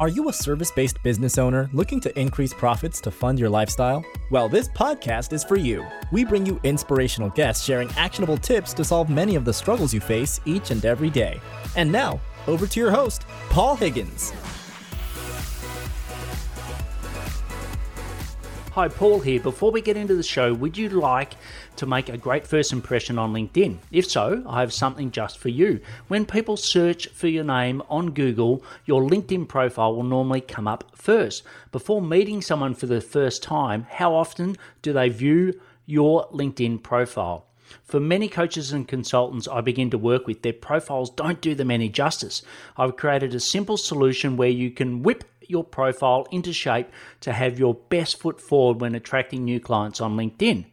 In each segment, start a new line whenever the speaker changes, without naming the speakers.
Are you a service based business owner looking to increase profits to fund your lifestyle? Well, this podcast is for you. We bring you inspirational guests sharing actionable tips to solve many of the struggles you face each and every day. And now, over to your host, Paul Higgins.
Hi, Paul here. Before we get into the show, would you like to make a great first impression on LinkedIn? If so, I have something just for you. When people search for your name on Google, your LinkedIn profile will normally come up first. Before meeting someone for the first time, how often do they view your LinkedIn profile? For many coaches and consultants I begin to work with, their profiles don't do them any justice. I've created a simple solution where you can whip your profile into shape to have your best foot forward when attracting new clients on LinkedIn.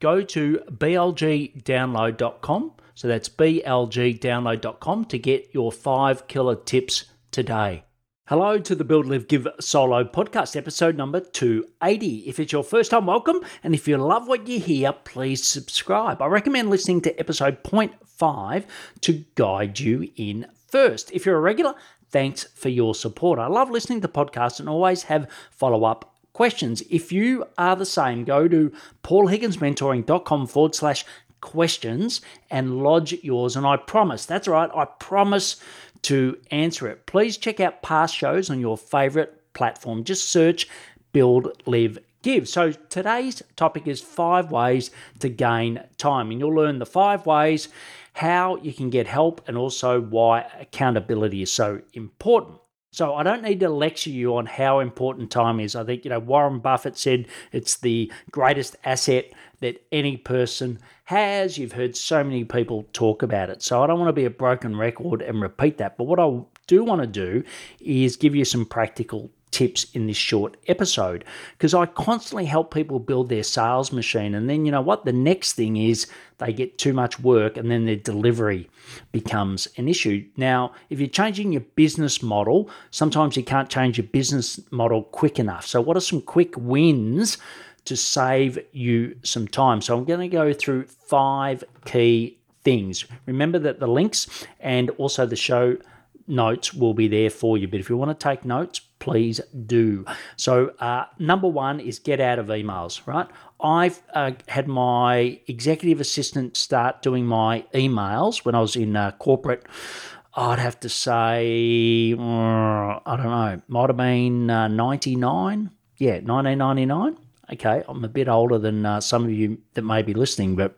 Go to blgdownload.com. So that's blgdownload.com to get your five killer tips today. Hello to the Build, Live, Give solo podcast, episode number 280. If it's your first time, welcome. And if you love what you hear, please subscribe. I recommend listening to episode 0.5 to guide you in first. If you're a regular, Thanks for your support. I love listening to podcasts and always have follow up questions. If you are the same, go to paulhigginsmentoring.com forward slash questions and lodge yours. And I promise, that's right, I promise to answer it. Please check out past shows on your favorite platform. Just search Build, Live, Give. So today's topic is five ways to gain time. And you'll learn the five ways how you can get help, and also why accountability is so important. So I don't need to lecture you on how important time is. I think, you know, Warren Buffett said it's the greatest asset that any person has. You've heard so many people talk about it. So I don't want to be a broken record and repeat that. But what I do want to do is give you some practical tips in this short episode because I constantly help people build their sales machine. And then, you know what? The next thing is they get too much work and then their delivery becomes an issue. Now, if you're changing your business model, sometimes you can't change your business model quick enough. So, what are some quick wins? To save you some time. So, I'm going to go through five key things. Remember that the links and also the show notes will be there for you. But if you want to take notes, please do. So, uh, number one is get out of emails, right? I've uh, had my executive assistant start doing my emails when I was in uh, corporate. I'd have to say, uh, I don't know, might have been uh, 99. Yeah, 1999. Okay, I'm a bit older than uh, some of you that may be listening, but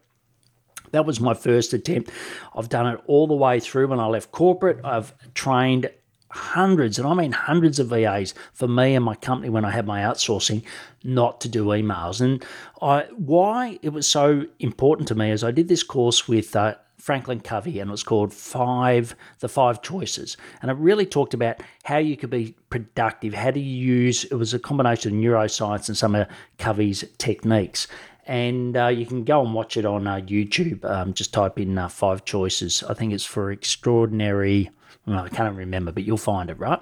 that was my first attempt. I've done it all the way through when I left corporate. I've trained hundreds, and I mean hundreds of VAs for me and my company when I had my outsourcing not to do emails. And I, why it was so important to me is I did this course with uh, Franklin Covey, and it was called Five the Five Choices, and it really talked about how you could be productive. How do you use? It was a combination of neuroscience and some of Covey's techniques and uh, you can go and watch it on uh, YouTube. Um, just type in uh, five choices. I think it's for extraordinary. Well, I can't remember, but you'll find it right.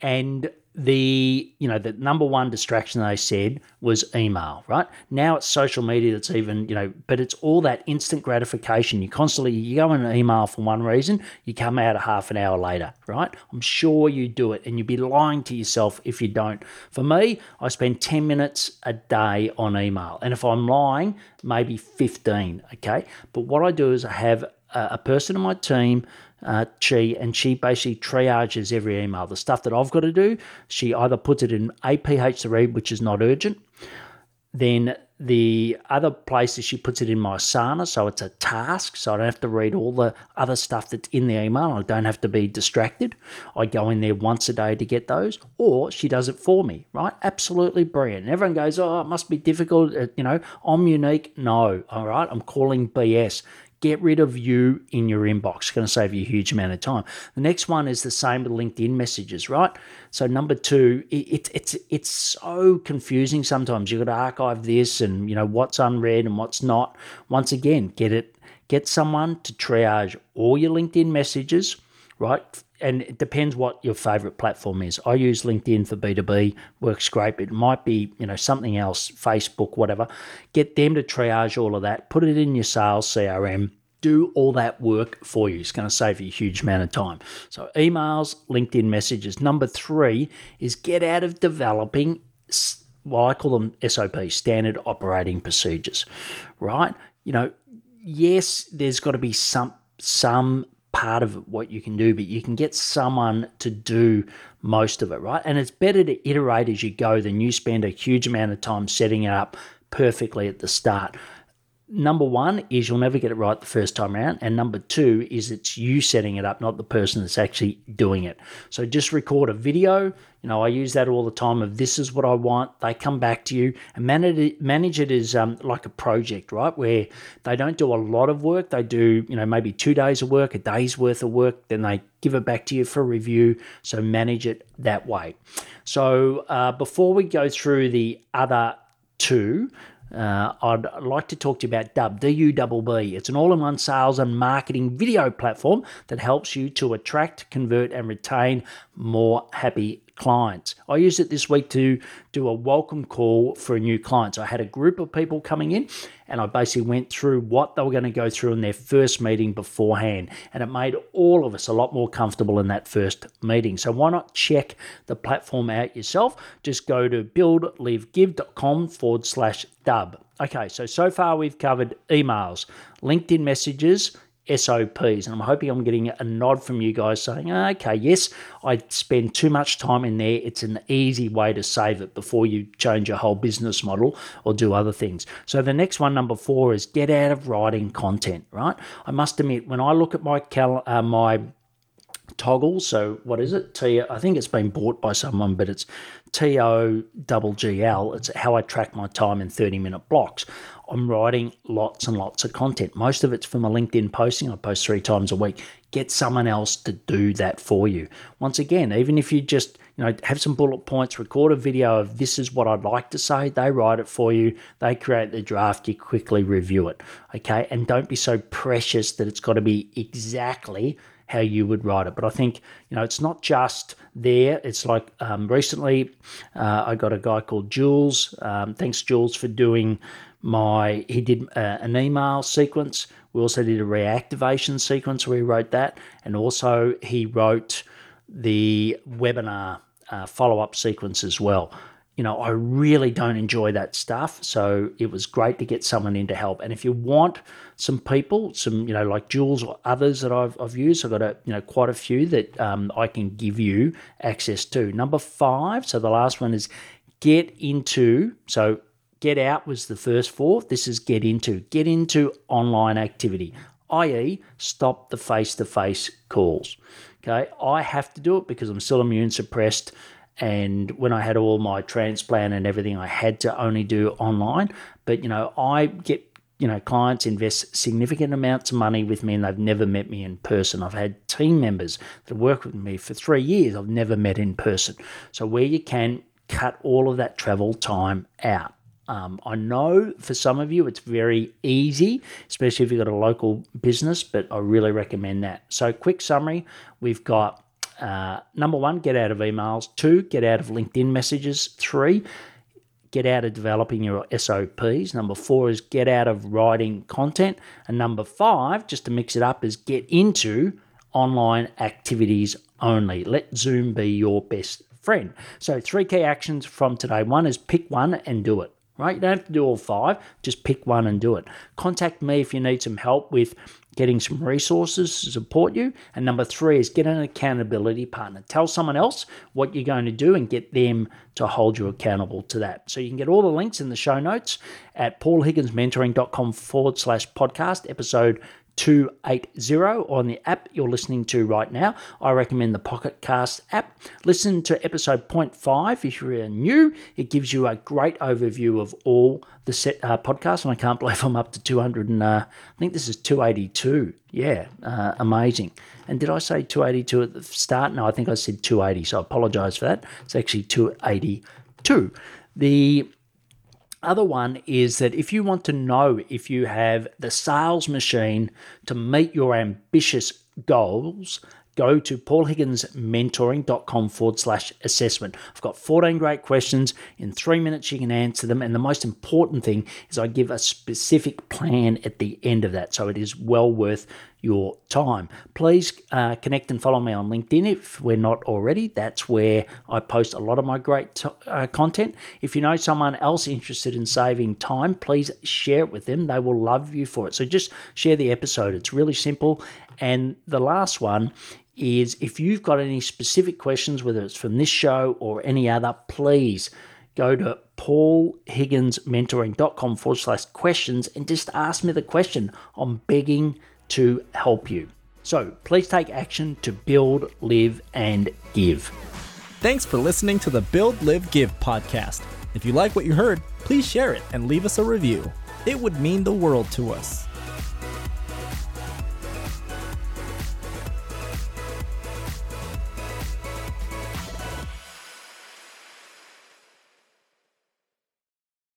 And the you know the number one distraction they said was email right? Now it's social media that's even you know but it's all that instant gratification. You constantly you go in an email for one reason you come out a half an hour later right? I'm sure you do it and you'd be lying to yourself if you don't. For me i spend 10 minutes a day on email and if i'm lying maybe 15 okay? But what i do is i have a, person in my team uh, she and she basically triages every email. The stuff that I've got to do, she either puts it in APH to read, which is not urgent. Then the other places she puts it in my Asana, so it's a task, so I don't have to read all the other stuff that's in the email. I don't have to be distracted. I go in there once a day to get those, or she does it for me, right? Absolutely brilliant. Everyone goes, oh, it must be difficult. Uh, you know, I'm unique. No, all right, I'm calling BS. Get rid of you in your inbox. It's going to save you a huge amount of time. The next one is the same with LinkedIn messages, right? So number two, it, it, it's it's so confusing sometimes. You've got to archive this and you know what's unread and what's not. Once again, get it get someone to triage all your LinkedIn messages, right? And it depends what your favorite platform is. I use LinkedIn for B2B, works great. It might be, you know, something else, Facebook, whatever. Get them to triage all of that, put it in your sales CRM, do all that work for you. It's going to save you a huge amount of time. So, emails, LinkedIn messages. Number three is get out of developing well, I call them SOP, standard operating procedures, right? You know, yes, there's got to be some some part of what you can do, but you can get someone to do most of it, right? And it's better to iterate as you go than you spend a huge amount of time setting it up perfectly at the start number one is you'll never get it right the first time around. And number two is it's you setting it up, not the person that's actually doing it. So just record a video. You know, I use that all the time of this is what I want. They come back to you and manage it, manage it as um, like a project, right? Where they don't do a lot of work. They do, you know, maybe two days of work, a day's worth of work. Then they give it back to you for review. So manage it that way. So uh, before we go through the other two, uh, I'd like to talk to you about Dubb, D-U-B-B. It's an all-in-one sales and marketing video platform that helps you to attract, convert, and retain more happy clients. I used it this week to do a welcome call for new client. So I had a group of people coming in and I basically went through what they were going to go through in their first meeting beforehand. And it made all of us a lot more comfortable in that first meeting. So why not check the platform out yourself? Just go to buildlivegive.com forward slash dub. Okay, so so far we've covered emails, LinkedIn messages, SOPs. And I'm hoping I'm getting a nod from you guys saying, okay, yes, I spend too much time in there. It's an easy way to save it before you change your whole business model or do other things. So the next one, number four, is get out of writing content, right? I must admit, when I look at my cal- uh, my Toggl. So what is it? T. I think it's been bought by someone, but it's T O double G L. It's how I track my time in thirty minute blocks. I'm writing lots and lots of content. Most of it's from a LinkedIn posting. I post three times a week. Get someone else to do that for you. Once again, even if you just you know have some bullet points, record a video of this is what I'd like to say. They write it for you. They create the draft. You quickly review it. Okay, and don't be so precious that it's got to be exactly how you would write it. But I think you know it's not just there. It's like um, recently uh, I got a guy called Jules. Um, thanks Jules for doing my. He did uh, an email sequence. We also did a reactivation sequence where he wrote that, and also he wrote the webinar uh, follow up sequence as well you know, I really don't enjoy that stuff. So it was great to get someone in to help. And if you want some people, some, you know, like Jules or others that I've, I've used, I've got a, you know, quite a few that um, I can give you access to. Number five, so the last one is get into, so get out was the first four. This is get into, get into online activity, i.e., stop the face to face calls. Okay. I have to do it because I'm still immune suppressed and when I had all my transplant and everything, I had to only do online. But you know, I get you know clients invest significant amounts of money with me, and they've never met me in person. I've had team members that work with me for three years. I've never met in person. So where you can cut all of that travel time out. Um, I know for some of you it's very easy, especially if you've got a local business, but I really recommend that. So, quick summary we've got uh, number one, get out of emails. Two, get out of LinkedIn messages. Three, get out of developing your SOPs. Number four is get out of writing content. And number five, just to mix it up, is get into online activities only. Let Zoom be your best friend. So, three key actions from today. One is pick one and do it right? You don't have to do all five, just pick one and do it. Contact me if you need some help with getting some resources to support you. And number three is get an accountability partner. Tell someone else what you're going to do and get them to hold you accountable to that. So you can get all the links in the show notes at paulhigginsmentoring.com forward slash podcast, episode 280 on the app you're listening to right now. I recommend the Pocket Cast app. Listen to episode 0.5 if you're new. It gives you a great overview of all the set uh, podcasts, and I can't believe I'm up to 200 and uh, I think this is 282. Yeah, uh, amazing. And did I say 282 at the start? No, I think I said 280, so I apologize for that. It's actually 282. The other one is that if you want to know if you have the sales machine to meet your ambitious goals, go to paulhigginsmentoring.com forward slash assessment. I've got 14 great questions. In three minutes, you can answer them. And the most important thing is I give a specific plan at the end of that. So it is well worth your time. Please uh, connect and follow me on LinkedIn if we're not already. That's where I post a lot of my great t- uh, content. If you know someone else interested in saving time, please share it with them. They will love you for it. So just share the episode. It's really simple. And the last one is if you've got any specific questions, whether it's from this show or any other, please go to paulhigginsmentoring.com forward slash questions and just ask me the question. I'm begging to help you. So please take action to build, live, and give.
Thanks for listening to the Build, Live, Give podcast. If you like what you heard, please share it and leave us a review. It would mean the world to us.